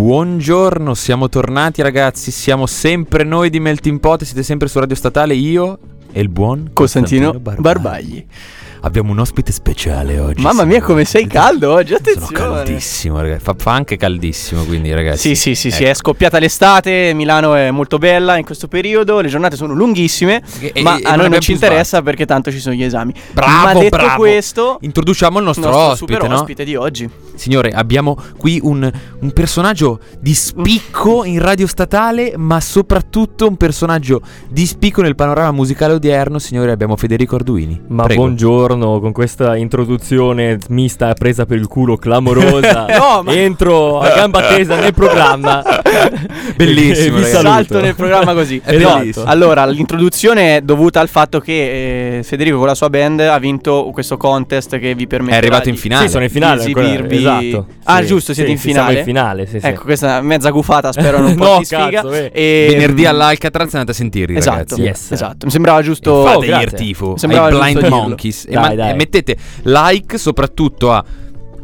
Buongiorno, siamo tornati ragazzi, siamo sempre noi di Melting Pot, siete sempre su Radio Statale, io e il buon Costantino Barbagli. Barbagli. Abbiamo un ospite speciale oggi. Mamma mia, come sei caldo oggi, Sono attenzione. caldissimo, ragazzi. Fa, fa anche caldissimo, quindi ragazzi. Sì, sì, sì, sì, Ecco. è scoppiata l'estate, Milano è molto bella in questo periodo, le giornate sono lunghissime, E- ma e- a noi non ci interessa perché tanto ci sono gli esami. Bravo, ma detto bravo. questo, Introduciamo il nostro, nostro ospite, super no? ospite di oggi. Signore, abbiamo qui un, un personaggio di spicco in radio statale, ma soprattutto un personaggio di spicco nel panorama musicale odierno. Signore, abbiamo Federico Arduini. Ma Prego. buongiorno, con questa introduzione mista presa per il culo clamorosa. No, ma- Entro a gamba tesa nel programma. Bellissimo, vi. Salto nel programma così. È No, bellissimo. allora, l'introduzione è dovuta al fatto che eh, Federico con la sua band ha vinto questo contest che vi permette È arrivato in finale. Sì, sono in finale. Ancora, esibirvi- Esatto. Ah, Sì, giusto, siete sì, in sì, siamo finale? in finale, sì, sì. Ecco, questa è mezza gufata, spero non No, porti sfiga. cazzo, eh. E- Venerdì all'Alcatraz andate a sentirli, Esatto, ragazzi. Yes. esatto. Mi sembrava giusto Fate Oh, grazie. tifo Sembrava ai Blind. Monkeys e, Dai, ma- dai. e mettete like soprattutto a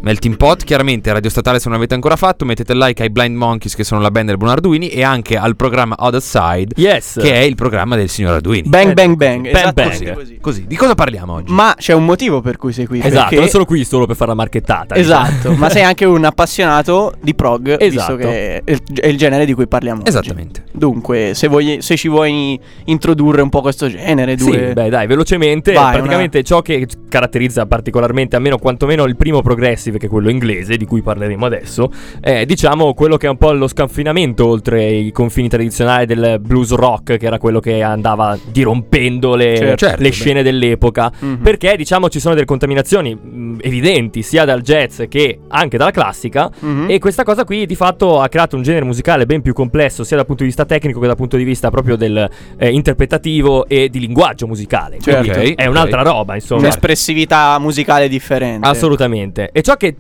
Melting Pot, chiaramente Radio Statale se non l'avete ancora fatto, mettete like ai Blind Monkeys che sono la band del buon Arduini e anche al programma Other Side Yes. che è il programma del signor Arduini. Bang bang bang. bang, esattamente bang. così. Così, di cosa parliamo oggi? Ma c'è un motivo per cui sei qui. Esatto, perché- non sono qui solo per fare la marchettata. Esatto, ma sei anche un appassionato di prog, Esatto. visto che è il, è il genere di cui parliamo oggi. Esattamente. Dunque, se, vuoi- se ci vuoi introdurre un po' questo genere, Sì, due... beh dai, velocemente, Vai, praticamente ciò che caratterizza particolarmente, almeno quantomeno il primo progressive, che è quello inglese, di cui parleremo adesso, è diciamo quello che è un po' lo sconfinamento oltre i confini tradizionali del blues rock, che era quello che andava dirompendo le, Certo. Certo, le beh. scene dell'epoca, Mhm. perché diciamo ci sono delle contaminazioni mh, evidenti sia dal jazz che anche dalla classica, Mhm. e questa cosa qui di fatto ha creato un genere musicale ben più complesso, sia dal punto di vista tecnico che dal punto di vista proprio del eh, interpretativo e di linguaggio musicale. Certo. Quindi Ok, è un'altra ok. roba, insomma. Un'espressività musicale differente. Assolutamente. E ciò che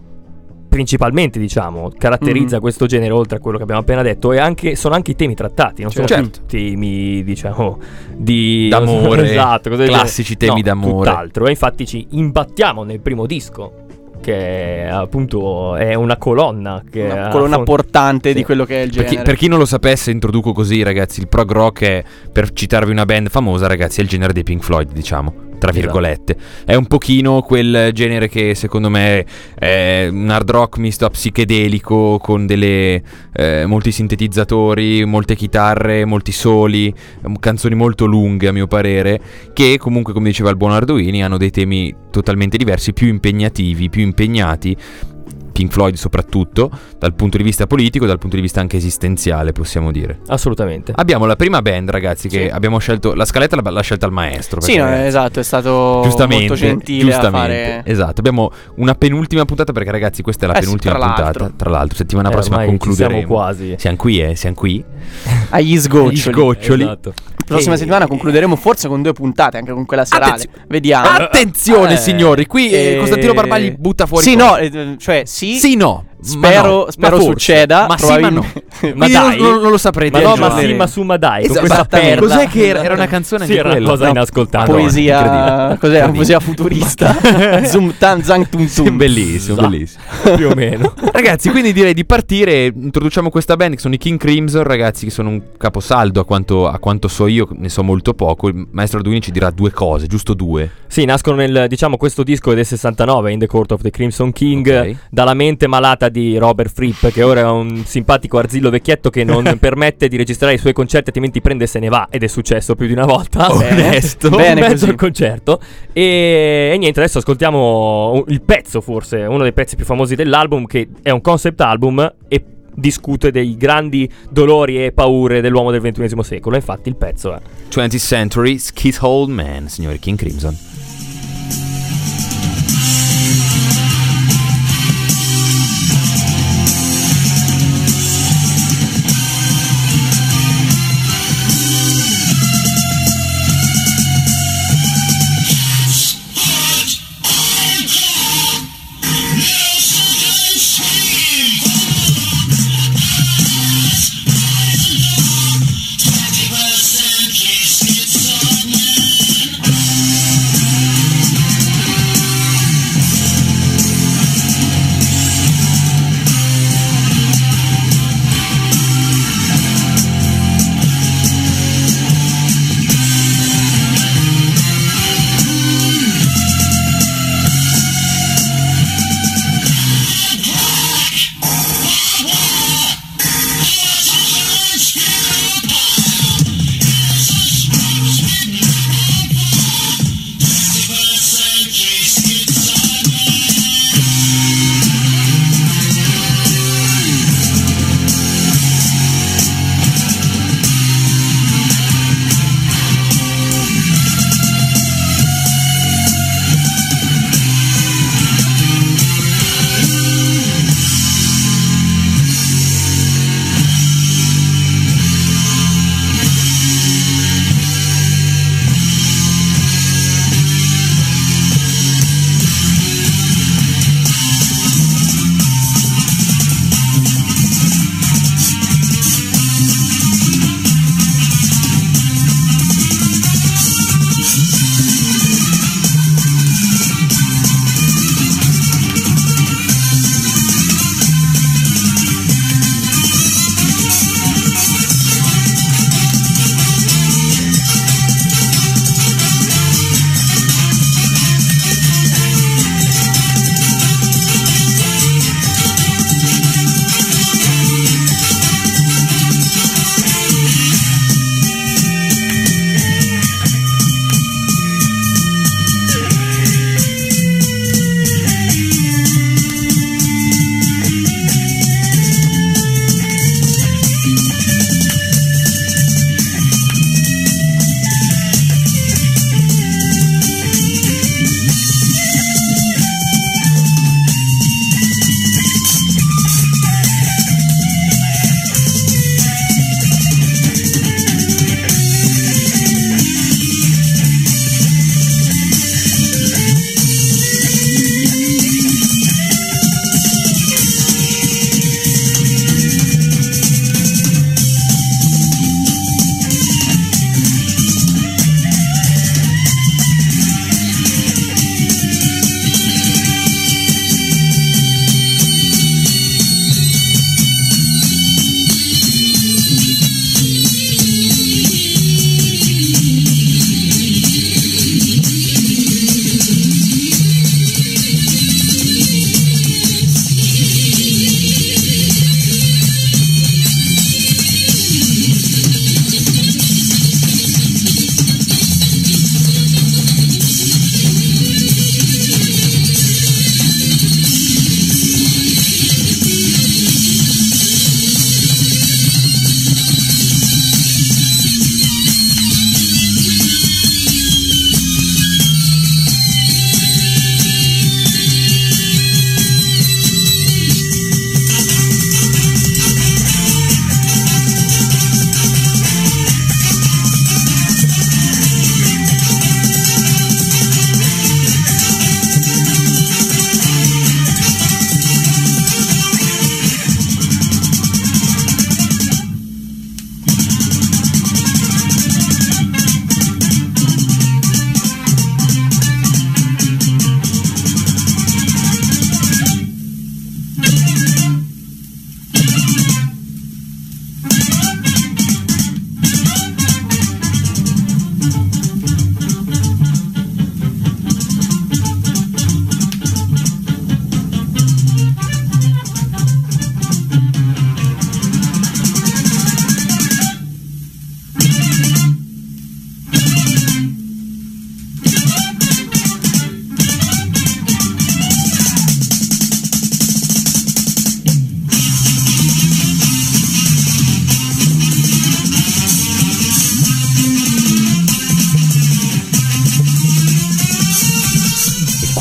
principalmente, diciamo, caratterizza Mhm. questo genere, oltre a quello che abbiamo appena detto, anche, sono anche i temi trattati. Non sono Certo. più temi, diciamo, di D'amore, esatto, cose del classici temi No, d'amore. Tutt'altro. E infatti ci imbattiamo nel primo disco. Che appunto è una colonna. Che Una colonna portante Sì. di quello che è il Per genere. chi, per chi non lo sapesse, introduco così, ragazzi. Il prog rock è, per citarvi una band famosa, ragazzi, è il genere dei Pink Floyd, diciamo. Tra Esatto. virgolette, è un pochino quel genere che secondo me è un hard rock misto a psichedelico con delle, eh, molti sintetizzatori, molte chitarre, molti soli, canzoni molto lunghe a mio parere, che comunque, come diceva il buon Arduini, hanno dei temi totalmente diversi, più impegnativi, più impegnati. Pink Floyd soprattutto, dal punto di vista politico e dal punto di vista anche esistenziale, possiamo dire. Assolutamente. Abbiamo la prima band, ragazzi, che Sì. abbiamo scelto. La scaletta l'ha, l'ha scelta il maestro. Sì, no, esatto, è stato Giustamente, molto gentile giustamente. fare... Esatto, abbiamo una penultima puntata perché ragazzi questa è la Eh penultima tra puntata. l'altro. Tra l'altro, settimana Eh, prossima concluderemo. siamo quasi. Siamo qui, eh, siamo qui. agli sgoccioli. Gli sgoccioli. Esatto. La prossima E- settimana concluderemo forse con due puntate, anche con quella serale. Attenzio- Vediamo. Attenzione, Eh, signori, qui eh, eh, Costantino Barbagli butta fuori. Sì, cose. no, eh, cioè sì. Sì, no. Spero, no, spero succeda. Ma sì, ma no. Ma dai. non, non- lo saprete. Ma no, ma sì, ma su, ma dai, con Esatto, questa esattamente. perla. Cos'è che era, era una canzone Sì, era una cosa No. inascoltabile. poesia, cos'è? Incredibile. Poesia futurista. Zoom tan zang tum tum. bellissimo, Esatto. bellissimo. più o meno. Ragazzi, quindi direi di partire. Introduciamo questa band che sono i King Crimson, ragazzi, che sono un caposaldo a quanto, a quanto so io, ne so molto poco. Il maestro Arduini ci dirà due cose, giusto due. Sì, nascono nel, diciamo, questo disco del 69, In the Court of the Crimson King, Ok. dalla mente malata di Robert Fripp, che ora è un simpatico arzillo vecchietto che non permette di registrare i suoi concerti, altrimenti prende e se ne va, ed è successo più di una volta. Bene. Onesto. Bene mezzo così. al concerto. E, e niente, adesso ascoltiamo il pezzo, forse, uno dei pezzi più famosi dell'album, che è un concept album e discute dei grandi dolori e paure dell'uomo del XXI secolo. Infatti il pezzo è... 20th Century Skid Hole Man, signori King Crimson.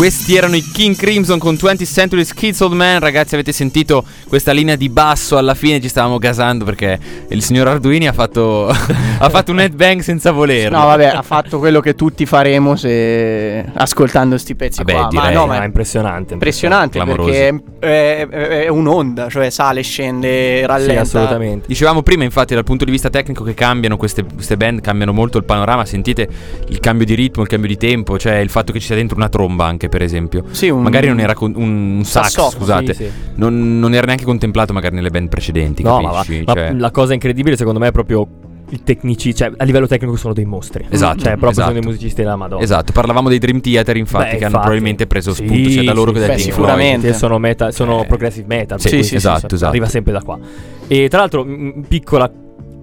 Pues Questi erano i King Crimson con 20th Century Kids Old Man. Ragazzi, avete sentito questa linea di basso alla fine? Ci stavamo gasando perché il signor Arduini ha fatto, ha fatto un headbang senza volerlo. No, vabbè, ha fatto quello che tutti faremo se ascoltando sti pezzi Vabbè, qua. direi, ma no, Ma è impressionante. impressionante Clamoroso. perché è, è- è un'onda, cioè sale, scende, Sì, rallenta. assolutamente. Dicevamo prima, infatti, dal punto di vista tecnico, che cambiano queste, queste band, cambiano molto il panorama. Sentite il cambio di ritmo, il cambio di tempo, cioè il fatto che ci sia dentro una tromba, anche per esempio. Sì, un- Magari non era con- un, sax, sassofo, scusate. sì, sì. Non, non era neanche contemplato, magari nelle band precedenti. No, capisci? ma Cioè- la cosa incredibile secondo me è proprio i tecnici, cioè a livello tecnico sono dei mostri. Esatto, Cioè proprio esatto. sono dei musicisti della Madonna. Esatto, parlavamo dei Dream Theater, infatti, Beh, che hanno probabilmente preso Sì, spunto sia da loro sì, che da Pink sicuramente. Sono, meta- sono Eh, progressive metal. sì, sì, esatto, esatto. Arriva sempre da qua. E tra l'altro, m- piccola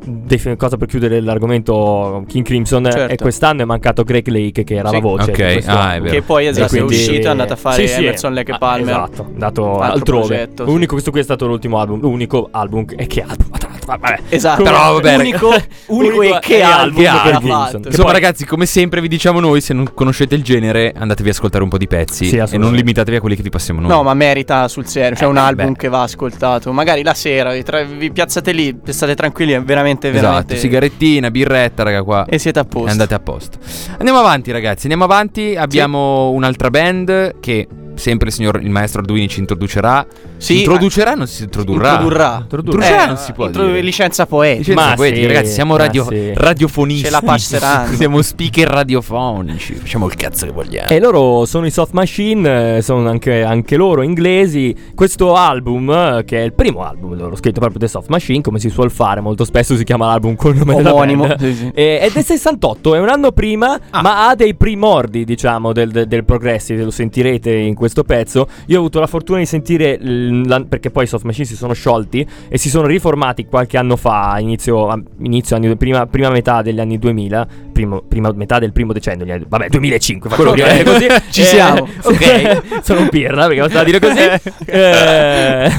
defi- cosa per chiudere l'argomento King Crimson Certo. e quest'anno è mancato Greg Lake che era Sì. la voce Ok, di questo ah, è album. vero. Che poi esatto, E è quindi- uscito, è andato a fare Sì, sì, Emerson Lake ah, Palmer. Esatto, è andato Altro altrove. progetto, sì. L'unico, questo qui è stato l'ultimo album. L'unico album. E che album? Vabbè. Esatto, Però, vabbè, unico, unico Unico e che album che ha fatto. Insomma, poi- ragazzi, come sempre vi diciamo noi, se non conoscete il genere, andatevi ad ascoltare un po' di pezzi Sì, e non limitatevi a quelli che vi passiamo noi. No, ma merita sul serio. C'è Eh, un album beh. che va ascoltato. Magari la sera vi, tra- vi piazzate lì, state tranquilli. È veramente, veramente. Esatto, sigarettina, birretta, raga, qua. E siete a posto. E andate a posto. Andiamo avanti, ragazzi. Andiamo avanti. Abbiamo un'altra band che sempre il signor il maestro Arduini ci introducerà. Sì, introducerà, non si introdurrà. Introdurrà. Introdurrà Eh, non si può intro- dire. Licenza poetica. Licenza Ma poetica, sì, ragazzi, siamo radio- sì. radiofonisti. Ce la passeranno. Siamo speaker radiofonici. Facciamo il cazzo che vogliamo. E loro sono i Soft Machine, eh, sono anche, anche loro inglesi. Questo album, eh, che è il primo album loro scritto proprio The Soft Machine, come si suol fare, molto spesso si chiama l'album col nome Omonimo, sì, sì. E- è del 68, è un anno prima, Ah. ma ha dei primordi, diciamo, del, del, del progressive, lo sentirete in questo pezzo. Io ho avuto la fortuna di sentire, la- perché poi i Soft Machine si sono sciolti e si sono riformati qualche anno fa, inizio, inizio anni, prima, prima metà degli anni 2000, primo- prima metà del primo decennio, anni- vabbè 2005, Quello facciamo che è. così. Ci siamo. ok, sono un pirla perché basta dire così. Eh,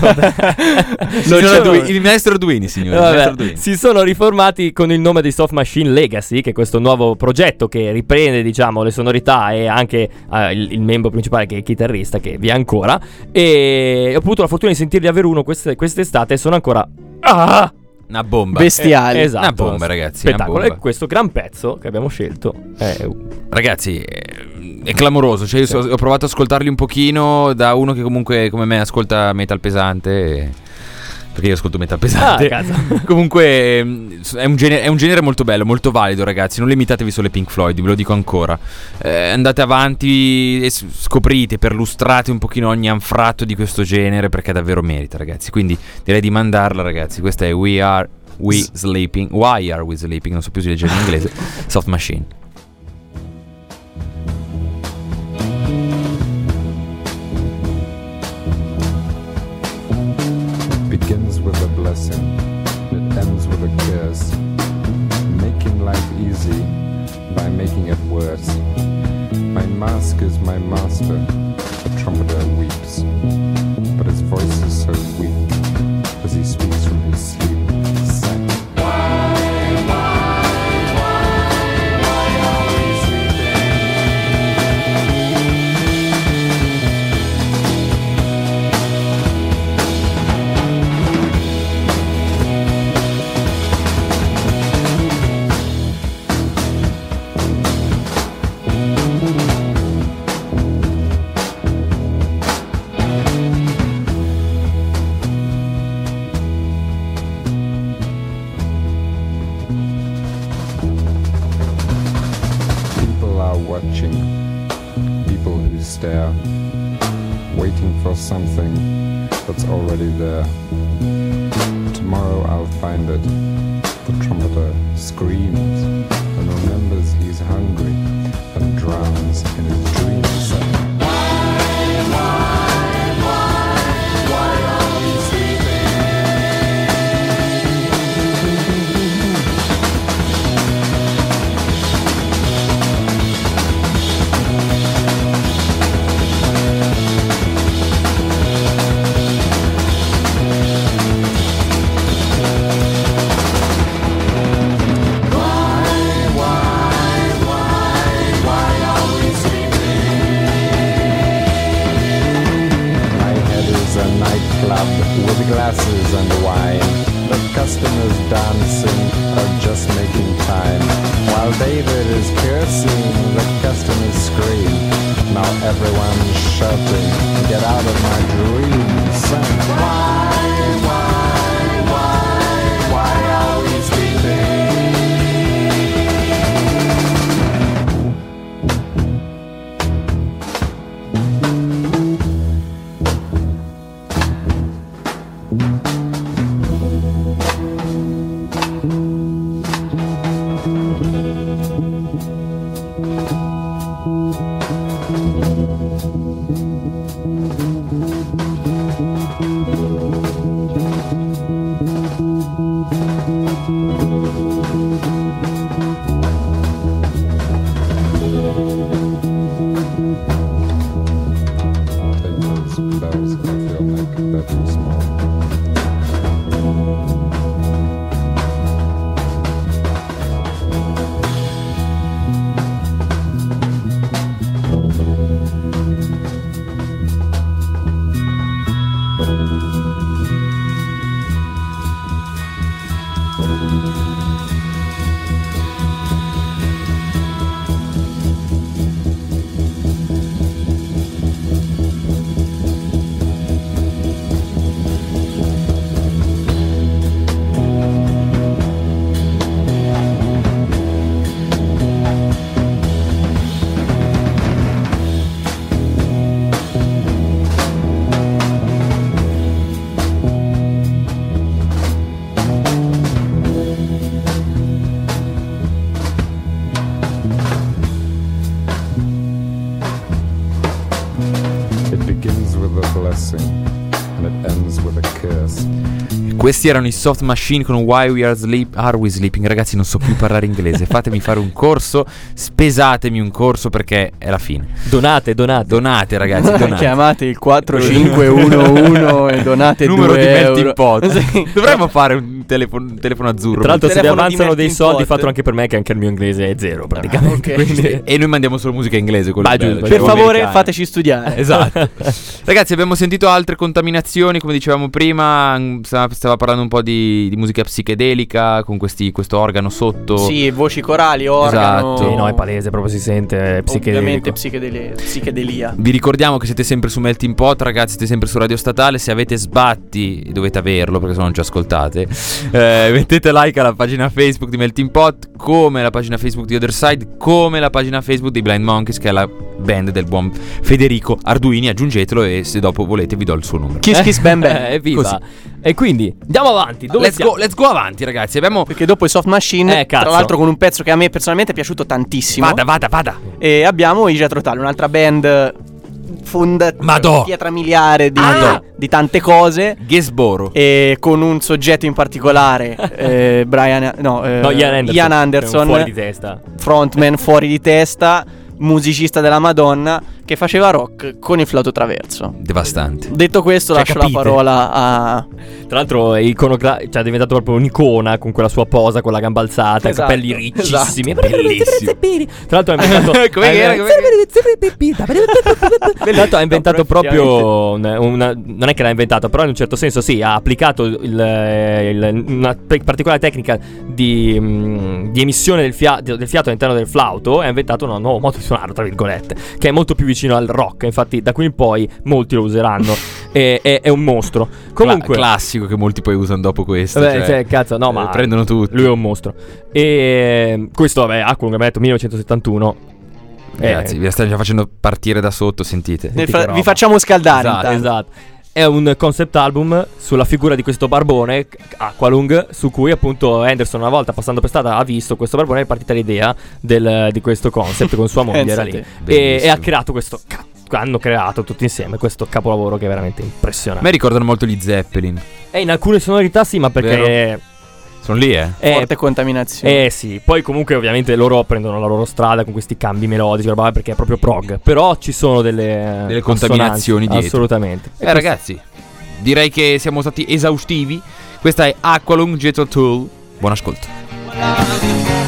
Non c'è- Arduini- il maestro Arduini, signore. Vabbè, maestro Arduini. si sono riformati con il nome di Soft Machine Legacy, che è questo nuovo progetto che riprende, diciamo, le sonorità e anche eh, il, il membro principale che è il chitarrista, che vi è ancora. E ho avuto la fortuna di sentirli a Veruno queste, quest'estate e sono ancora... Ah! Una bomba. Bestiali. Eh, esatto. Una bomba, ragazzi, Spettacolo. bomba. E questo gran pezzo che abbiamo scelto è... Ragazzi, eh, è clamoroso. Cioè, io so- ho provato ad ascoltarli un pochino da uno che comunque, come me, ascolta metal pesante. e- Perché io ascolto metal pesante. Ah, comunque, ehm, è un, genere, è un genere molto bello, molto valido, ragazzi. Non limitatevi solo ai Pink Floyd, ve lo dico ancora. Eh, andate avanti e scoprite, perlustrate un pochino ogni anfratto di questo genere perché davvero merita, ragazzi. Quindi direi di mandarla, ragazzi. Questa è We Are We Sleeping. Why Are We Sleeping? Non so più se leggere in inglese. Soft Machine. Worse. My mask is my master, the trumpeter weeps, but his voice is so weak waiting for something that's already there. Tomorrow I'll find it. The trumpeter screams and remembers he's hungry and drowns in his dreams. Questi erano i Soft Machine con Why We Are, Sleep- Are We Sleeping. Ragazzi, non so più parlare inglese. Fatemi fare un corso, spesatemi un corso perché è la fine. Donate, donate. Donate, ragazzi, donate. Chiamate il 4511 e donate Numero 2 di euro. melting pot. Sì. Dovremmo fare un un telefono azzurro. Tra l'altro, se vi avanzano dei soldi, fatelo anche per me, che anche il mio inglese è zero, praticamente. ok. Quindi- e noi mandiamo solo musica inglese. bello, giusto, cioè, Per favore, americani. fateci studiare. Esatto. Ragazzi, abbiamo sentito altre contaminazioni, come dicevamo prima. mm, Stava, parlando un po' di, di musica psichedelica con questi, questo organo sotto. Sì, voci corali, organo. Esatto. Sì, no, è palese, proprio si sente, è Ovviamente psichedelico. psichedeli- psichedelia. Vi ricordiamo che siete sempre su Melting Pot, ragazzi, siete sempre su Radio Statale. Se avete sbatti, dovete averlo perché se no non ci ascoltate. Eh, mettete like alla pagina Facebook di Melting Pot, come la pagina Facebook di Other Side, come la pagina Facebook di Blind Monkeys, che è la band del buon Federico Arduini. Aggiungetelo e se dopo volete vi do il suo numero. Kiss kiss bam bam. Eh, evviva. E quindi, andiamo avanti. Dove Let's go, let's go avanti, ragazzi. Abbiamo. Perché dopo i Soft Machine, Eh, tra l'altro con un pezzo che a me personalmente è piaciuto tantissimo. Vada, vada, vada. E abbiamo i Jethro Tull, un'altra band fonda Madò. pietra miliare di, Madò. di tante cose. Gesboro. E con un soggetto in particolare, eh, Brian, no, eh, No, Ian Anderson. Ian Anderson, Fuori di testa. frontman fuori di testa, musicista della Madonna, che faceva rock con il flauto traverso. Devastante. Detto questo, Cioè, lascio capite? la parola a. Tra l'altro è iconogra- cioè, è diventato proprio un'icona con quella sua posa, con la gamba alzata, Esatto, i capelli riccissimi. esatto. Bellissimo. Tra l'altro ha inventato Come era? inventato- Tra l'altro ha inventato Proprio una, una- non è che l'ha inventato, però in un certo senso sì, ha applicato il- il- una particolare tecnica di, mm, di emissione del, fia- del fiato all'interno del flauto e ha inventato un nuovo modo di suonarlo, tra virgolette, che è molto più vicino al rock. Infatti da qui in poi molti lo useranno. è, è- è un mostro. Comunque... Cla- classico che molti poi usano dopo questo. Vabbè, cioè, cioè, cazzo, no, eh, ma prendono tutti. Lui è un mostro. E questo, vabbè, Aqualung abbiamo detto 1971. Eh, Ragazzi, vi la stanno già facendo partire da sotto, sentite. Fra- roba. vi facciamo scaldare. Esatto. Esatto. È un concept album sulla figura di questo barbone, Aqualung, su cui appunto Anderson una volta passando per strada ha visto questo barbone e è partita l'idea del- di questo concept con sua moglie, era lì. E, e ha creato questo... hanno creato tutti insieme questo capolavoro che è veramente A impressionante. me ricordano molto gli Zeppelin. E in alcune sonorità sì, ma perché... Sono lì, eh. è- Forte contaminazione. Eh sì, poi comunque ovviamente loro prendono la loro strada con questi cambi melodici, roba, perché è proprio prog. Però ci sono delle, Delle contaminazioni dietro. Assolutamente. Eh, ragazzi, direi che siamo stati esaustivi. Questa è Aqualung Jethro Tull. Buon ascolto.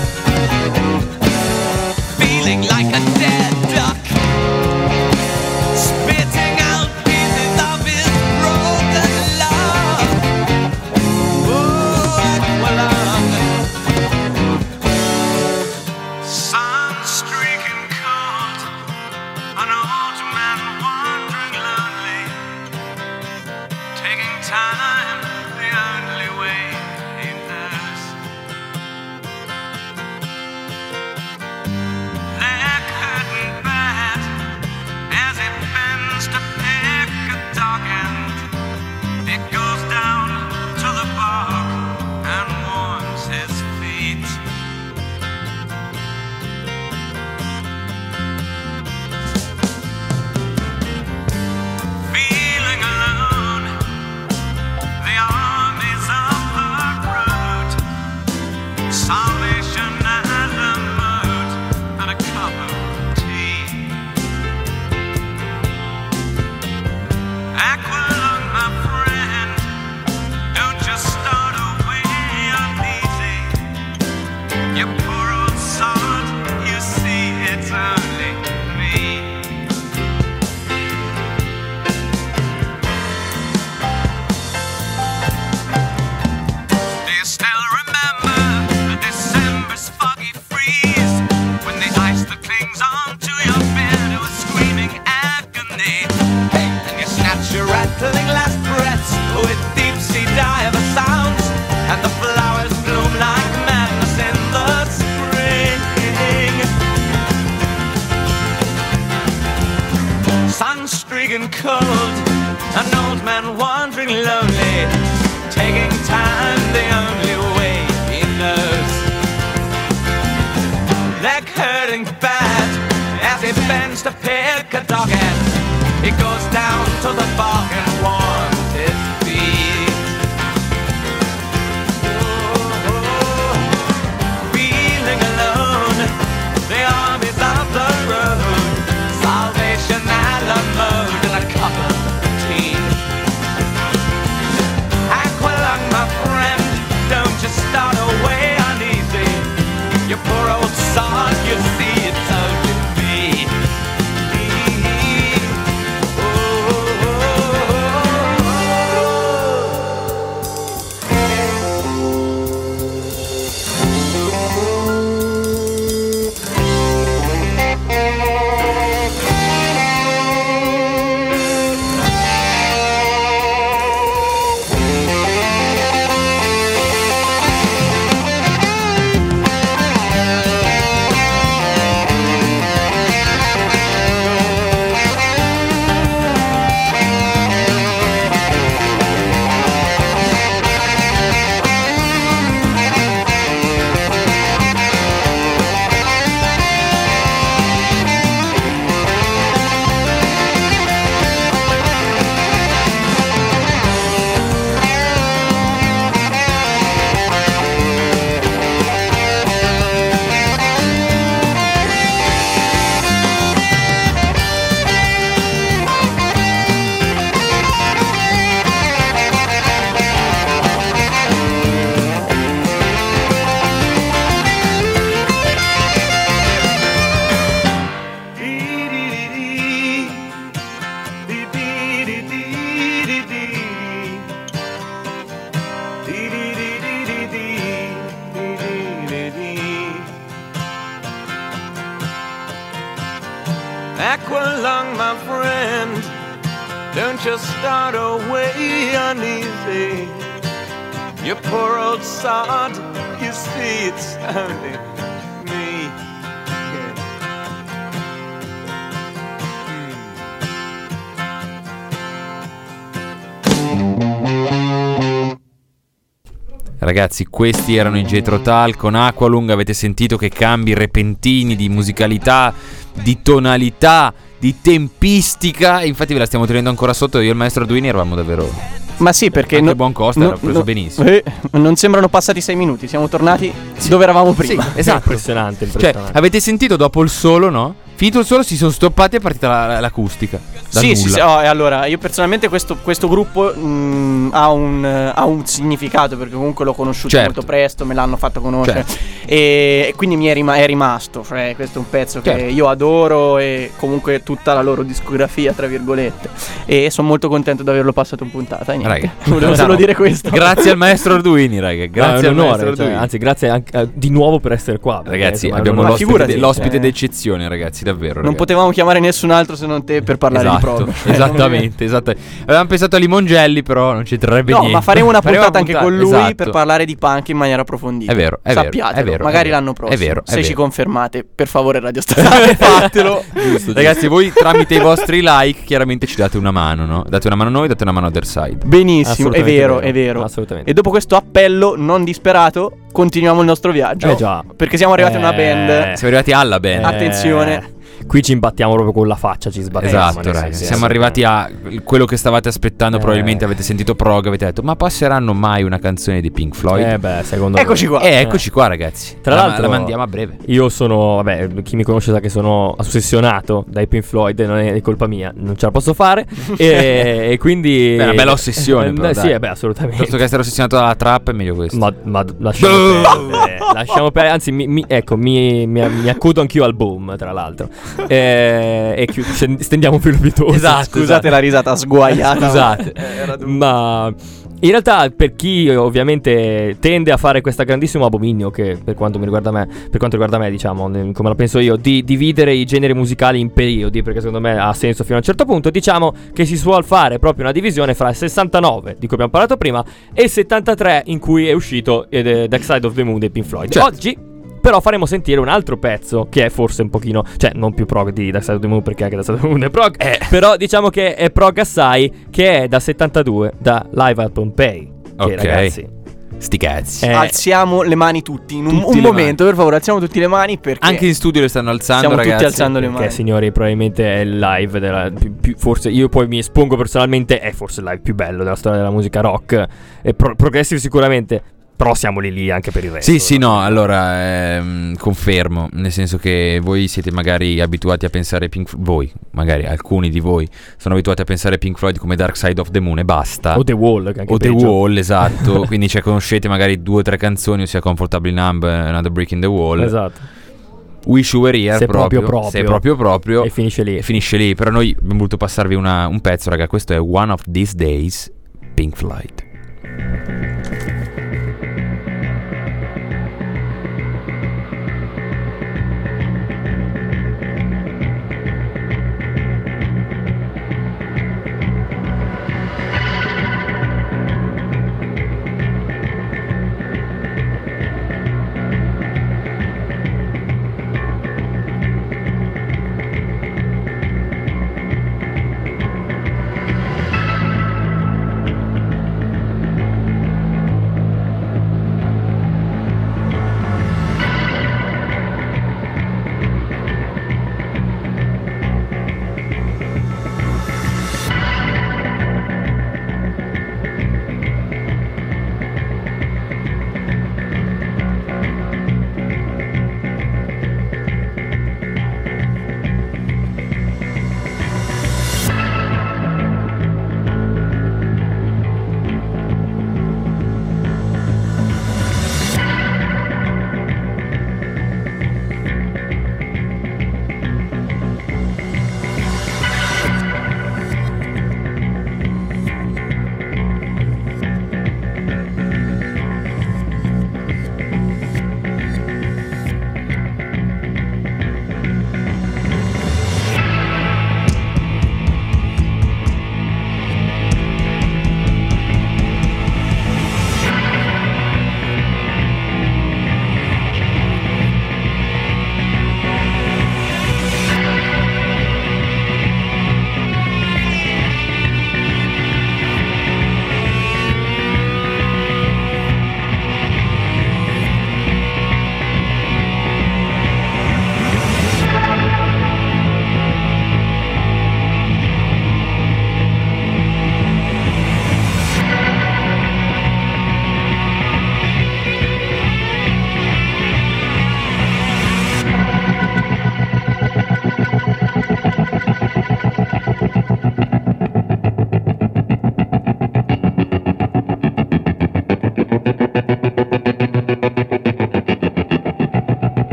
Just start away uneasy. You poor old sod, you see it's only me. Ragazzi, questi erano i Jetro Tal con Aqualung. Avete sentito che cambi repentini di musicalità, di tonalità, di tempistica. Infatti, ve la stiamo tenendo ancora sotto. Io e il maestro Arduini eravamo davvero. Ma sì, perché Anche no- Buon Costa no- era preso no- benissimo. eh, non sembrano passati sei minuti, siamo tornati dove eravamo prima. Sì, esatto. Impressionante, Cioè, impressionante. avete sentito dopo il solo, no? Finito il solo, si sono stoppati e è partita la- l'acustica. Da Sì, nulla. sì, sì. oh, e allora, io personalmente questo, questo gruppo mh, ha, un, eh, ha un significato perché comunque l'ho conosciuto Certo. molto presto, me l'hanno fatto conoscere Certo. e, e quindi mi è, rima- è rimasto. Cioè, questo è un pezzo che Certo. io adoro e comunque tutta la loro discografia, tra virgolette. E sono molto contento di averlo passato in puntata. niente. Raga. Volevo solo dire questo. Grazie al maestro Arduini, raga. No, Grazie è al un onore, maestro cioè, anzi, grazie anche, eh, di nuovo per essere qua. perché, Ragazzi, insomma, abbiamo l'ospite, figurati, l'ospite cioè. d'eccezione, ragazzi, davvero. Non ragazzi. potevamo chiamare nessun altro se non te per parlare esatto, di prog. Cioè, Esattamente, esattamente. Avevamo pensato a Limongelli, però non c'entrerebbe No, niente. ma faremo una Faremo puntata anche con lui esatto. per parlare di punk in maniera approfondita. È vero, è vero, Sappiatelo, è vero, è magari vero. l'anno prossimo. È vero, è se ci vero. confermate, per favore, Radio Statale, fatelo. Ragazzi, voi tramite i vostri like chiaramente ci date una mano, no? Date una mano a noi, date una mano a Other Side. Benissimo, è vero, vero, è vero. assolutamente. E dopo questo appello non disperato, continuiamo il nostro viaggio. Eh già. Perché siamo arrivati a una Eh. band. Siamo arrivati alla band. Eh, Attenzione. Qui ci imbattiamo proprio con la faccia, ci sbattiamo. Esatto, nel raga. senso, Siamo arrivati a quello che stavate aspettando. Eh. Probabilmente avete sentito prog, avete detto, ma passeranno mai una canzone di Pink Floyd? Eh beh, secondo Eccoci me. qua. Eh, eccoci qua, ragazzi. Tra La- l'altro- la mandiamo a breve. Io sono, vabbè, chi mi conosce sa che sono ossessionato dai Pink Floyd, non è colpa mia, non ce la posso fare. e, e quindi. Beh, è una bella ossessione, Eh, però, sì, eh, beh, assolutamente. Piuttosto che essere ossessionato dalla trap, è meglio questo. Ma, ma lasciamo perdere, lasciamo perdere, anzi, mi, mi- ecco, mi, mi, mi accodo anch'io al boom, tra l'altro. Eh, e chi- sten- stendiamo un filo pietoso. Esatto, Scusate la risata sguaiata. Scusate. Ma in realtà per chi eh, ovviamente tende a fare questa grandissimo abominio che per quanto mi riguarda me, per quanto riguarda me, diciamo, come la penso io, di dividere i generi musicali in periodi, perché secondo me ha senso fino a un certo punto, diciamo che si suol fare proprio una divisione fra il 69, di cui abbiamo parlato prima, e il 73 in cui è uscito eh, The Dark Side of the Moon dei Pink Floyd. Certo. Oggi però faremo sentire un altro pezzo che è forse un pochino, cioè non più prog di Dark Side of the Moon perché anche Dark Side of the Moon è prog, però diciamo che è prog assai che è da 72 da Live at Pompeii. Che Ok. ragazzi, Sti cazzi. Eh, Alziamo le mani tutti. In un, Tutti un momento, per favore, alziamo tutti le mani perché Anche in studio le stanno alzando, stiamo ragazzi. tutti alzando le Perché mani. signori probabilmente è il live della, più- più- forse io poi mi espongo personalmente è forse il live più bello della storia della musica rock e pro- progressive sicuramente però siamo lì lì anche per il resto Sì, sì, no, allora ehm, confermo, nel senso che voi siete magari abituati a pensare Pink Floyd, voi, magari alcuni di voi sono abituati a pensare Pink Floyd come Dark Side of the Moon e basta. o The Wall che anche O The peggio. Wall, esatto. Quindi cioè, conoscete magari due o tre canzoni, ossia Comfortably Numb e Another Brick in the Wall. esatto Wish You Were Here Se proprio proprio, proprio. Se proprio proprio. e finisce lì E finisce lì. Però noi abbiamo voluto passarvi una- un pezzo, raga. Questo è One of These Days, Pink Floyd.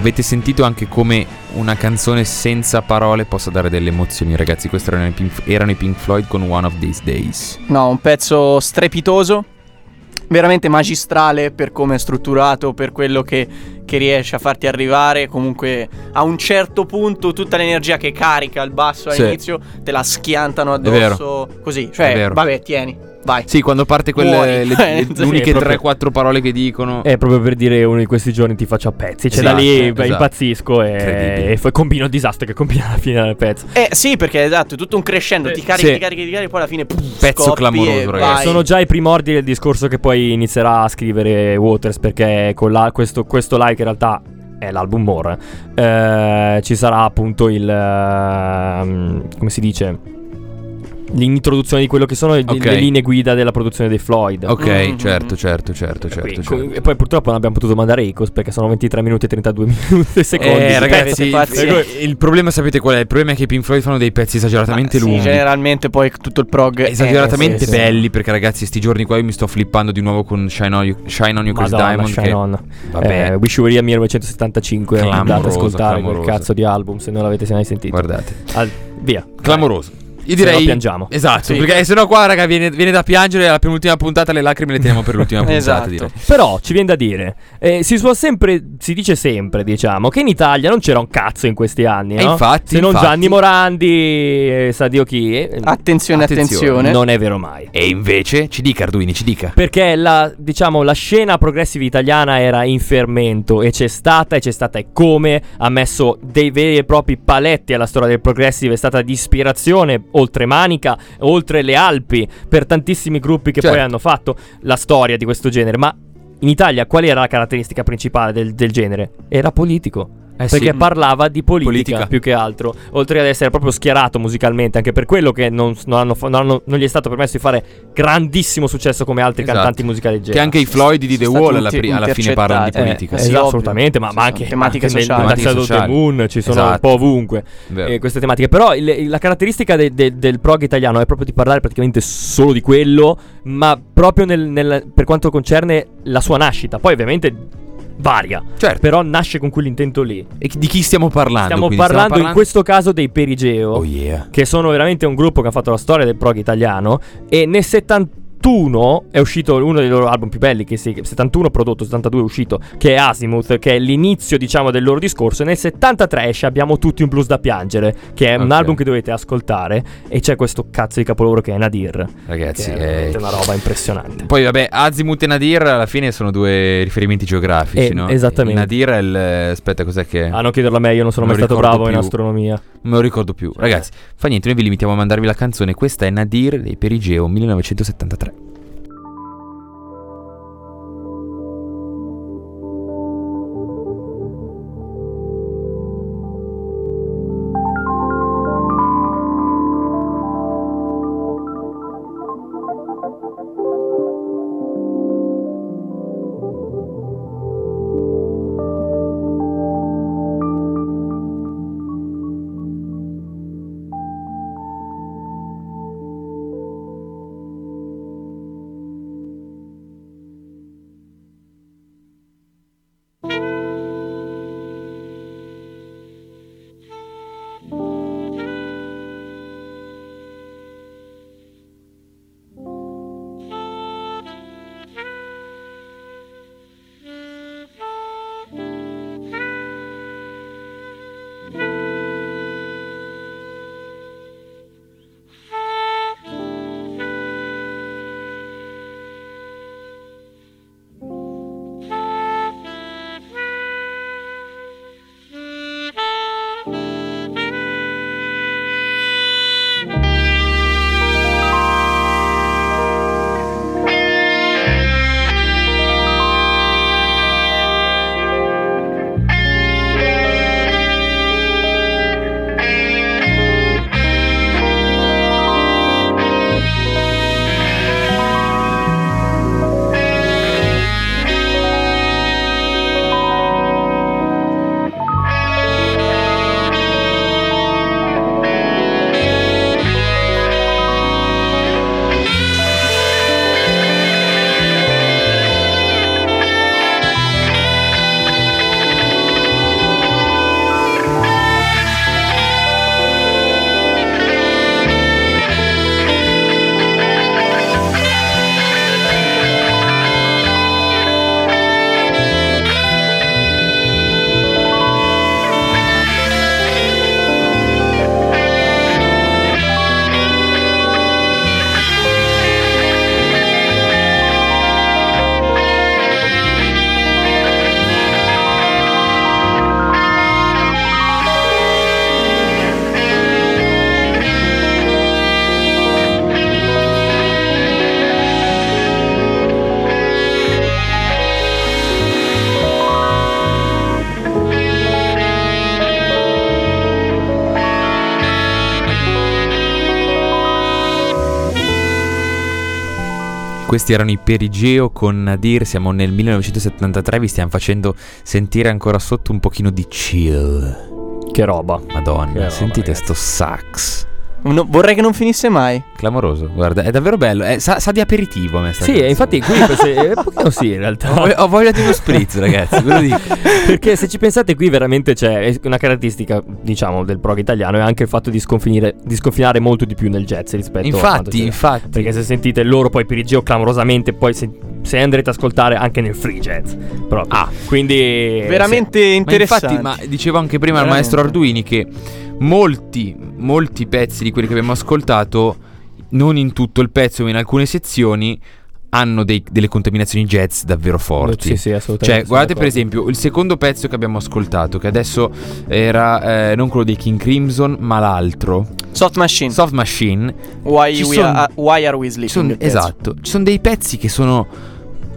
Avete sentito anche come una canzone senza parole possa dare delle emozioni, ragazzi. Questi erano i Pink, erano i Pink Floyd con One of These Days. No, un pezzo strepitoso, veramente magistrale per come è strutturato, per quello che, che riesce a farti arrivare. Comunque, a un certo punto, tutta l'energia che carica il basso Sì. all'inizio te la schiantano addosso. Così, cioè, vabbè, tieni, vai. Sì, quando parte quelle le, le- Sì, le uniche proprio- 3-4 parole che dicono. È proprio per dire uno di questi giorni ti faccio a pezzi. Cioè, da Esatto, lì beh, esatto. impazzisco e, e poi combino il disastro che combina alla fine del pezzo. Eh sì, perché esatto, è tutto un crescendo, ti carichi, Sì. ti carichi, ti carichi, poi alla fine puff, Pezzo scoppi clamoroso, ragazzi. vai. Sono già i primordi del discorso che poi inizierà a scrivere Waters perché con la- questo, questo live che in realtà è l'album More eh, ci sarà appunto il ehm, come si dice l'introduzione di quello che sono le- Ok. le linee guida della produzione dei Floyd Ok, Mm. certo, certo, certo, E certo. qui- certo. e poi purtroppo non abbiamo potuto mandare Icos perché sono 23 minuti e 32 minuti e secondi Eh, ragazzi, pezzi. il, il problema sapete qual è? Il problema è che i Pink Floyd fanno dei pezzi esageratamente Sì, lunghi. generalmente poi tutto il prog è- Esageratamente sì, sì. belli perché ragazzi sti giorni qua io mi sto flippando di nuovo con Shine On You, Shine on you Chris Madonna, Diamond Shine che On. vabbè Eh, Wish You Were Here 1975 andate ad Clamoroso, ascoltare quel clamoroso. cazzo di album se non l'avete mai sentito guardate Al- via clamoroso io Se no direi piangiamo. esatto Sì. perché se no qua raga viene, viene da piangere alla penultima puntata le lacrime le teniamo per l'ultima puntata Esatto. direi Però ci viene da dire, eh, si, suol sempre, si dice sempre, diciamo, che in Italia non c'era un cazzo in questi anni. E no? infatti, Se non infatti. Gianni Morandi, eh, sa Dio chi. eh, Attenzione, Attenzione, attenzione. non è vero mai. e invece ci dica Arduini ci dica Perché la, diciamo, la scena progressive italiana era in fermento e c'è stata e c'è stata e come ha messo dei veri e propri paletti alla storia del progressive, è stata di ispirazione oltre Manica, oltre le Alpi, per tantissimi gruppi che Certo. poi hanno fatto la storia di questo genere. Ma in Italia qual era la caratteristica principale del, del genere? Era politico. Eh perché sì. parlava di politica, Politica. più che altro, oltre ad essere proprio schierato musicalmente, anche per quello che non, non hanno non hanno- non gli è stato permesso di fare grandissimo successo come altri Esatto. cantanti musicali leggeri. che anche i Floyd di The Sono Wall alla, pri- alla fine parlano di intercettati. politica Eh, Esatto, sì, ovvio. assolutamente, ma, Ci ma anche tematiche anche sociali. nel Tematiche Shadow the sociali. Moon ci sono Esatto. un po' ovunque eh, queste tematiche. Però il- la caratteristica de- de- del prog italiano è proprio di parlare praticamente solo di quello, ma proprio nel- nel- per quanto concerne la sua nascita. Poi ovviamente varia, certo però nasce con quell'intento lì. e di chi stiamo parlando Stiamo quindi? parlando in questo caso dei Perigeo. oh yeah che sono veramente un gruppo che ha fatto la storia del prog italiano e nel 71 è uscito uno dei loro album più belli che si 71 prodotto 72 è uscito che è Azimuth che è l'inizio diciamo del loro discorso e nel 73 esce Abbiamo tutti un blues da piangere che è un Ok. album che dovete ascoltare e c'è questo cazzo di capolavoro che è Nadir ragazzi che è eh, una roba impressionante Poi vabbè, Azimut e Nadir alla fine sono due riferimenti geografici, Eh, no? esattamente. Nadir è il... aspetta, cos'è che... è? ah non chiederlo a me io non sono Non mai stato bravo in più. astronomia Non me lo ricordo più. Ragazzi, fa niente, noi vi limitiamo a mandarvi la canzone. Questa è Nadir dei Perigeo 1973. Questi erano i Perigeo con Nadir, siamo nel 1973, vi stiamo facendo sentire ancora sotto un pochino di chill. Che roba. Madonna, Che roba, sentite ragazzi. sto sax. No, vorrei che non finisse mai. Clamoroso, guarda, è davvero bello, eh, sa, sa di aperitivo a me sta Sì, canzone. infatti qui queste, eh, un pochino sì in realtà. Ho voglia- ho voglia di uno spritz, ragazzi, ve lo dico. Perché se ci pensate qui veramente c'è una caratteristica, diciamo, del prog italiano è anche il fatto di, di sconfinare molto di più nel jazz rispetto a Infatti, sia- infatti. Perché se sentite loro poi Pirigeo clamorosamente, poi se, se andrete a ascoltare anche nel free jazz. Proprio. Ah. quindi Veramente Ma interessante. infatti, ma dicevo anche prima al Veramente. maestro Arduini che molti, molti pezzi di quelli che abbiamo ascoltato, non in tutto il pezzo, ma in alcune sezioni, hanno dei- delle contaminazioni jazz davvero forti. Sì, sì, assolutamente. Cioè, guardate per esempio il secondo pezzo che abbiamo ascoltato, che adesso era eh, non quello dei King Crimson, ma l'altro, Soft Machine. Soft Machine. why, we son- are, why are we sleeping? son- esatto, ci sono dei pezzi che sono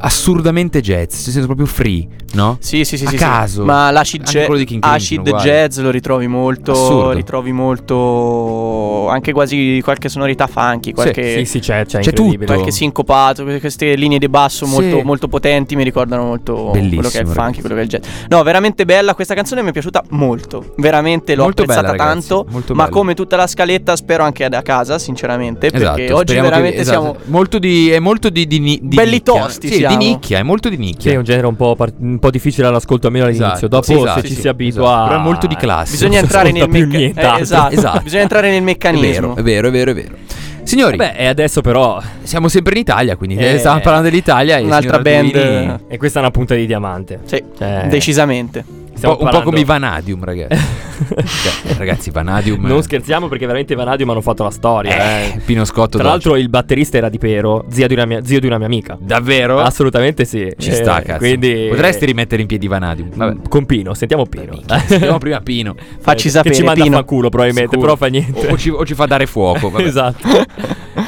assurdamente jazz, nel senso proprio free, no? Sì, sì, sì, A sì, caso. sì. Ma l'acid, Crimson, acid uguale. jazz lo ritrovi molto. Assurdo. Ritrovi molto. Anche quasi qualche sonorità funky. Qualche, Sì, sì, c'è, c'è, C'è incredibile. tutto. qualche sincopato. que- Queste linee di basso Sì. molto, molto potenti mi ricordano molto quello che è il Bellissimo, funky, ragazzi. quello che è il jazz. No, veramente bella. Questa canzone mi è piaciuta molto. Veramente l'ho Molto apprezzata bella, tanto. molto ma bella. come tutta la scaletta, spero anche da casa, sinceramente. Perché Esatto, oggi speriamo che- veramente esatto. siamo. molto di è molto di, di, di Belli tosti Sì, siamo. Di nicchia, è molto di Sì, nicchia. è un genere un po', par- un po' difficile all'ascolto, almeno all'inizio. Esatto, Dopo, sì, esatto, se ci sì, si abitua, esatto. Però è molto di classe. Bisogna entrare nel meccanismo. nient'altro. esatto. Esatto. Bisogna entrare nel È meccanismo. vero, è vero, è vero, è vero. Signori, Beh, e adesso però. siamo sempre in Italia, quindi Eh, eh, stavamo parlando dell'Italia e un'altra band, E questa è una punta di diamante. Sì, Cioè, decisamente. Un stiamo po', un po' come i Vanadium, ragazzi. Cioè, ragazzi, Vanadium Non scherziamo perché veramente i Vanadium hanno fatto la storia. eh, eh. Pino Scotto Tra l'altro il batterista era di Pero, zia di una mia, zio di una mia amica. Davvero? Assolutamente sì. Ci Eh, sta, cazzo. Quindi Potresti rimettere in piedi Vanadium. Vabbè. Con Pino, sentiamo Pino. Sentiamo prima Pino. Facci sapere, Che ci manda Pino. a fanculo probabilmente, Sicuro. però fa niente. O, o ci, o ci fa dare fuoco. Vabbè. esatto.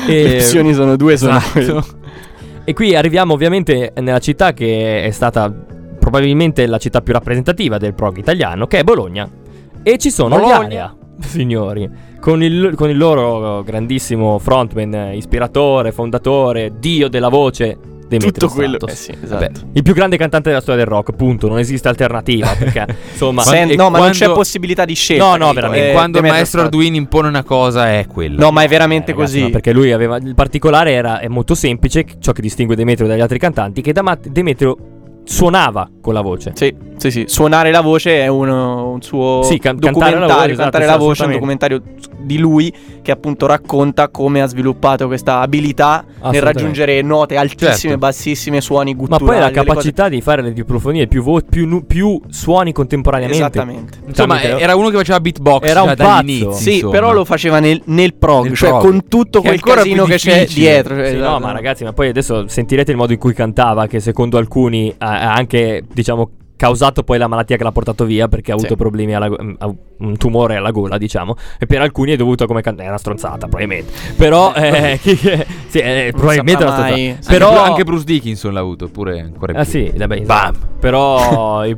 Le e, opzioni sono due, sono. Esatto. e qui arriviamo ovviamente nella città che è stata probabilmente la città più rappresentativa del prog italiano, che è Bologna. E ci sono Bologna. gli signori, con il, con il loro grandissimo frontman, ispiratore, fondatore, dio della voce, Demetrio Tutto quello. Eh sì, esatto. Vabbè. Il più grande cantante della storia del rock, punto. Non esiste alternativa. Perché, insomma, Sen- no, ma non c'è quando- possibilità di scelta. No, no, veramente. eh, Quando il maestro. Arduini impone una cosa è quello. No, ma è veramente Eh, ragazzi, così. ma perché lui aveva. Il particolare era è molto semplice. Ciò che distingue Demetrio dagli altri cantanti. Che da Mat- Demetrio suonava con la voce. Sì, sì, sì. Suonare la voce è uno- un suo Sì, can- cantare documentario. la voce, esatto, cantare sì, la voce è un documentario di lui che appunto racconta come ha sviluppato questa abilità nel raggiungere note altissime, Certo. bassissime, suoni Ma gutturali. poi la delle cose- capacità di fare le diplofonie, più, vo- più, nu- più suoni contemporaneamente. Esattamente. Insomma, Tramite- era uno che faceva beatbox Era un già pazzo. dall'inizio. Sì, insomma. però lo faceva nel, nel prog, Nel cioè prog. con tutto quel casino che c'è dietro. cioè, Sì, no, esatto. ma ragazzi, ma poi adesso sentirete il modo in cui cantava, che secondo alcuni ha ha anche, diciamo, causato poi la malattia che l'ha portato via perché ha Sì. avuto problemi alla mm, un tumore alla gola, diciamo, e per alcuni è dovuto come cantare, è una stronzata, probabilmente. Però eh, chi- sì, eh, probabilmente è una stronzata. Anche Però Bru- anche Bruce Dickinson l'ha avuto, pure ancora più. Ah sì, vabbè, esatto. Però il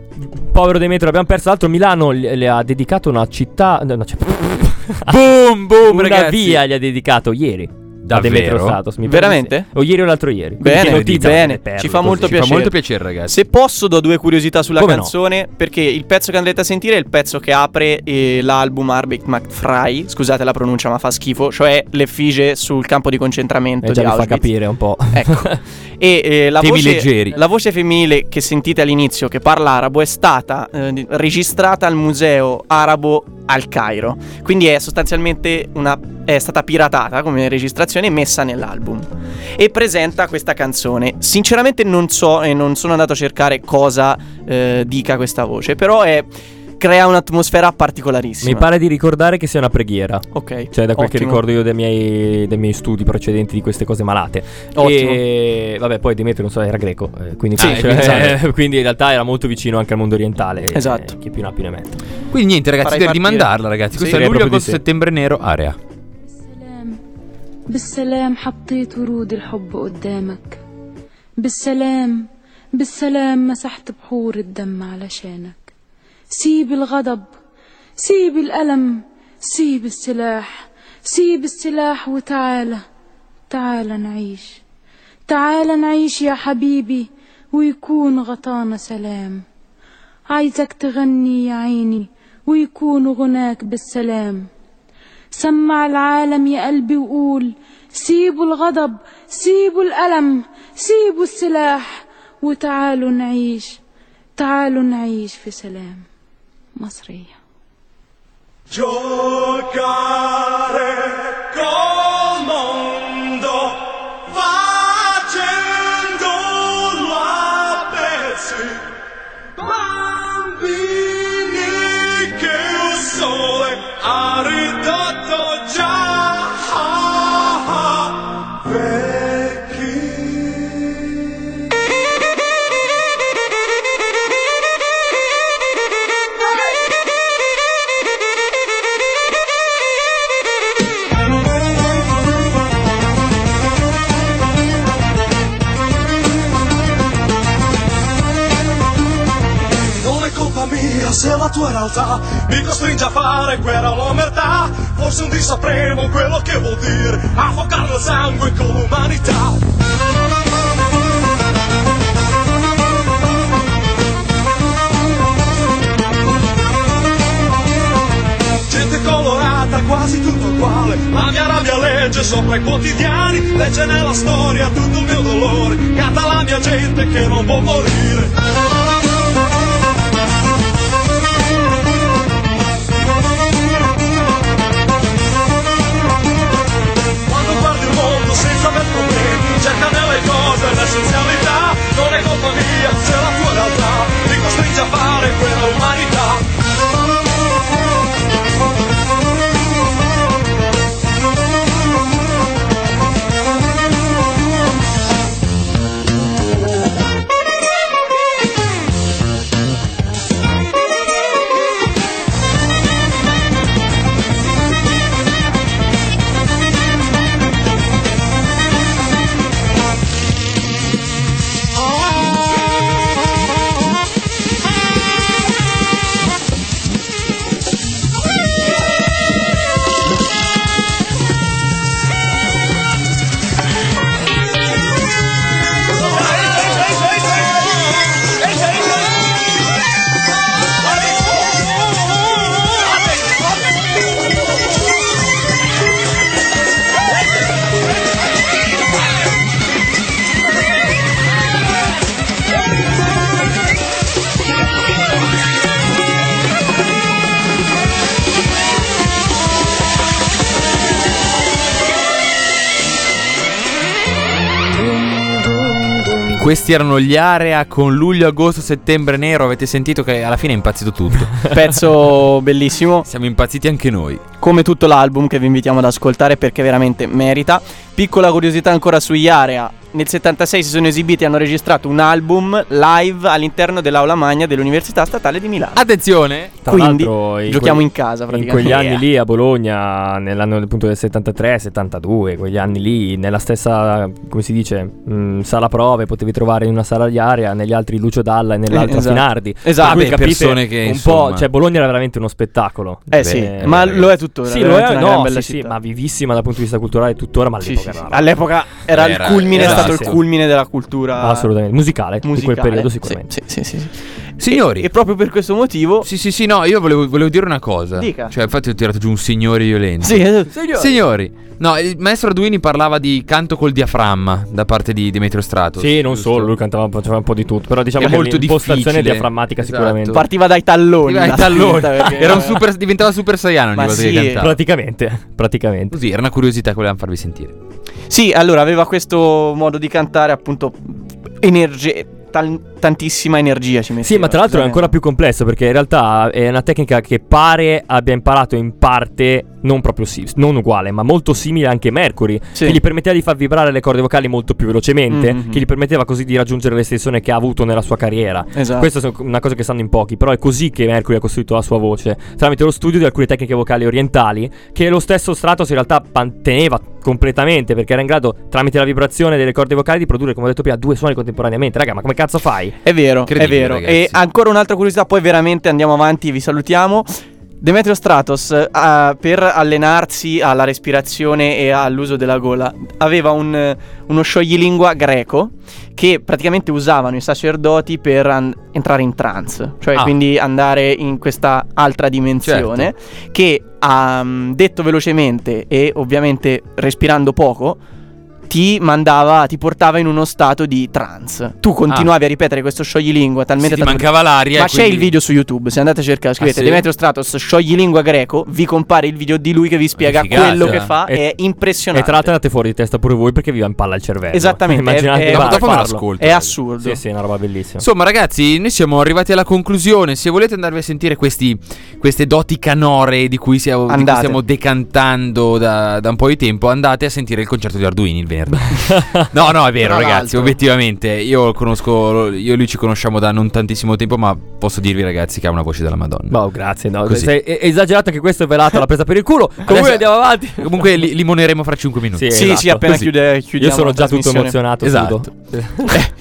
povero Demetrio l'abbiamo perso. L'altro Milano le ha dedicato una città no, cioè- Boom, boom, una ragazzi. via gli ha dedicato ieri. A Davvero? Demetrio mi pare Veramente? sì. O ieri o l'altro ieri. Bene, notizia bene. Ci fa così. molto Ci fa piacere. molto piacere, ragazzi. Se posso do due curiosità sulla Come no? canzone perché il pezzo che andrete a sentire è il pezzo che apre eh, l'album Arbeit macht frei, scusate la pronuncia ma fa schifo, cioè l'effigie sul campo di concentramento Eh, già di vi fa Auschwitz. capire un po'. Ecco. E eh, la, Temi voce, leggeri. la voce femminile che sentite all'inizio, che parla arabo, è stata eh, registrata al museo arabo al Cairo. Quindi è sostanzialmente una. è stata piratata come registrazione e messa nell'album. E presenta questa canzone. Sinceramente non so e non sono andato a cercare cosa eh, dica questa voce, però è. Crea un'atmosfera particolarissima. Mi pare di ricordare che sia una preghiera. Ok. Cioè, da quel che ricordo io dei miei, dei miei studi precedenti di queste cose malate. Ottimo. E vabbè, poi Demetrio non so, era greco. eh, quindi, Sì, cioè, esatto. quindi in realtà era molto vicino anche al mondo orientale. e- Esatto. e chi più ne ha più ne mette. Quindi niente, ragazzi, Farai direi di partire. mandarla, ragazzi. Sì, Questo è luglio, agosto, settembre nero, area. بالسلام حطيت ورود الحب قدامك. بالسلام بالسلام مسحت بحور الدم علشانك. سيب الغضب سيب الألم سيب السلاح سيب السلاح وتعالى تعالى نعيش. تعال نعيش يا حبيبي ويكون غطانا سلام. عايزك تغني يا عيني ويكون غناك بالسلام. سمع العالم يا قلبي وقول سيبوا الغضب سيبوا الألم سيبوا السلاح وتعالوا نعيش تعالوا نعيش في سلام مصرية. Giocare col sole ha la tua realtà mi costringe a fare guerra all'omertà. Forse un dì sapremo quello che vuol dire affogare il sangue con l'umanità. Colorata, quasi tutto uguale. La mia rabbia legge sopra i quotidiani, legge nella storia tutto il mio dolore. Canta la mia gente che non può morire. Senza aver problemi, cerca nelle cose l'essenzialità. Non è colpa mia se la tua realtà ti costringe a fare quella umanità. Questi erano gli Area con luglio, agosto, settembre nero. Avete sentito che alla fine è impazzito tutto. Pezzo bellissimo. Siamo impazziti anche noi. Come tutto l'album che vi invitiamo ad ascoltare perché veramente merita. Piccola curiosità ancora sugli Area. Nel 76 si sono esibiti e hanno registrato un album live all'interno dell'aula magna dell'Università Statale di Milano. Attenzione! Tra Quindi l'altro, in giochiamo que- in casa In quegli anni lì a Bologna, nell'anno appunto del 73, 72, quegli anni lì, nella stessa, come si dice, mh, sala prove, potevi trovare in una sala di area, negli altri Lucio Dalla e nell'altra Esatto. Finardi. Esatto. Vabbè, capite persone che, un insomma- po', cioè Bologna era veramente uno spettacolo. Eh sì, Beh, ma ragazzi. lo è tuttora. Sì, lo è, no, sì, sì, ma vivissima dal punto di vista culturale tuttora, ma Sì, all'epoca sì, era sì. roba- All'epoca era il Era- culmine, era- stato il culmine della cultura Assolutamente, musicale, di musicale. quel periodo sicuramente. Sì, sì, sì, sì. Signori. E, e proprio per questo motivo Sì, sì, sì, no, io volevo, volevo dire una cosa. Dica. Cioè, infatti ho tirato giù un signore violento. Sì, eh, Signori. no, il maestro Arduini parlava di canto col diaframma da parte di Demetrio Strato. Sì, non giusto? solo, lui cantava, faceva un po' di tutto, però diciamo È che molto l'impostazione difficile. diaframmatica Esatto. sicuramente. partiva dai talloni. La talloni. Era un super, diventava super saiano ogni Ma volta sì, che cantava. Praticamente, praticamente. Così, era una curiosità che volevamo farvi sentire. Sì, allora aveva questo modo di cantare appunto energia tal- tantissima energia ci metteva. Sì, ma tra l'altro è ancora più complesso perché in realtà è una tecnica che pare abbia imparato in parte, non proprio sì, non uguale, ma molto simile anche Mercury, Sì. che gli permetteva di far vibrare le corde vocali molto più velocemente, Mhm. che gli permetteva così di raggiungere l'estensione che ha avuto nella sua carriera. Esatto. Questa è una cosa che sanno in pochi, però è così che Mercury ha costruito la sua voce, tramite lo studio di alcune tecniche vocali orientali, che lo stesso Stratos in realtà manteneva completamente, perché era in grado, tramite la vibrazione delle corde vocali, di produrre, come ho detto prima, due suoni contemporaneamente. Raga, ma come cazzo fai? È vero, è vero. ragazzi. E ancora un'altra curiosità, poi veramente andiamo avanti, vi salutiamo. Demetrio Stratos, eh, per allenarsi alla respirazione e all'uso della gola, aveva un- uno scioglilingua greco che praticamente usavano i sacerdoti per an- entrare in trance, cioè Ah. quindi andare in questa altra dimensione, che ha mm, detto velocemente e ovviamente respirando poco, ti mandava, ti portava in uno stato di trance. Tu continuavi a ripetere questo scioglilingua talmente Sì, ti mancava l'aria Ma e c'è quindi- il video su YouTube, se andate a cercare, scrivete Ah, sì? Demetrio Stratos scioglilingua greco, vi compare il video di lui che vi spiega figata. quello che fa, E- è E impressionante. tra l'altro andate fuori di testa pure voi perché vi va in palla il cervello. Esattamente, Immaginate è- è- dopo me lo farlo. ascolto. È assurdo. Sì, sì, è una roba bellissima. Insomma, ragazzi, noi siamo arrivati alla conclusione. Se volete andarvi a sentire questi, queste doti canore di cui, siamo, di cui stiamo decantando da, da un po' di tempo, andate a sentire il concerto di Arduini il venerdì. no, no, è vero, Tra ragazzi. l'altro. Obiettivamente, io conosco, io e lui ci conosciamo da non tantissimo tempo, ma posso dirvi, ragazzi, che ha una voce della Madonna. Boh, grazie. No, Così. sei- è, è esagerato anche questo è velato, l'ha presa per il culo. Comunque Adesso- andiamo avanti. Comunque li, limoneremo fra 5 minuti. Sì, esatto. sì, appena Così. chiude, chiudiamo Io sono la già tutto trasmissione. emozionato. Esatto. sudo.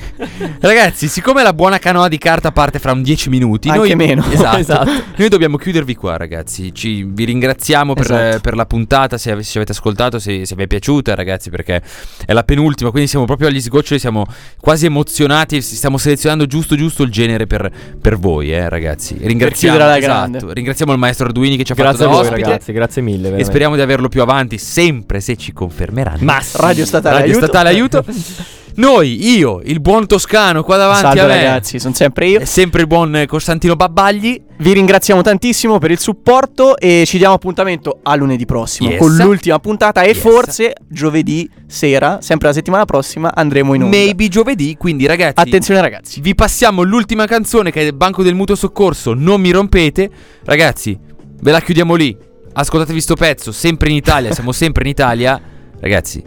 Ragazzi, siccome la buona canoa di carta parte fra un 10 minuti, Anche noi, meno. Esatto. Esatto. Noi dobbiamo chiudervi qua, ragazzi. Ci- vi ringraziamo per, Esatto. per la puntata. Se, ave- se avete ascoltato, se, se vi è piaciuta, ragazzi, perché è la penultima. Quindi siamo proprio agli sgoccioli. Siamo quasi emozionati. Stiamo selezionando giusto, giusto il genere per, per voi, eh, ragazzi. Ringraziamo, esatto. Ringraziamo il maestro Arduini che ci ha Grazie fatto da voi, ospite. ragazzi. Grazie mille. E veramente. speriamo di averlo più avanti, sempre se ci confermeranno. Ma Radio Statale Radio aiuto. Statale aiuto. Noi, io, il buon toscano qua davanti Salve a me. ragazzi, sono sempre io. È sempre il buon eh, Costantino Babbagli. Vi ringraziamo tantissimo per il supporto e ci diamo appuntamento a lunedì prossimo Yes. con l'ultima puntata e Yes. forse giovedì sera, sempre la settimana prossima, andremo in onda. Maybe giovedì. Quindi, ragazzi, Attenzione ragazzi. vi passiamo l'ultima canzone che è il Banco del Mutuo Soccorso. Non mi rompete. Ragazzi, ve la chiudiamo lì. Ascoltatevi sto pezzo. Sempre in Italia. Siamo sempre in Italia. Ragazzi,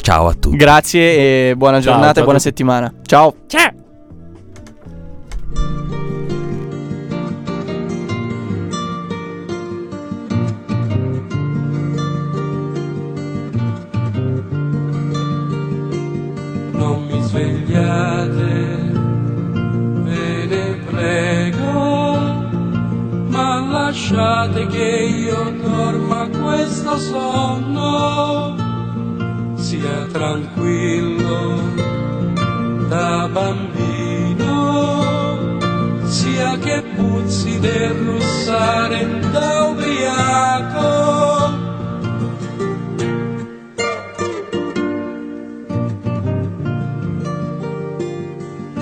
ciao a tutti. Grazie e buona giornata ciao e buona settimana. Ciao. Ciao. non mi svegliate, ve ne prego, ma lasciate che io dorma questo sonno, sia tranquillo da bambino, sia che puzzi del russare da ubriaco.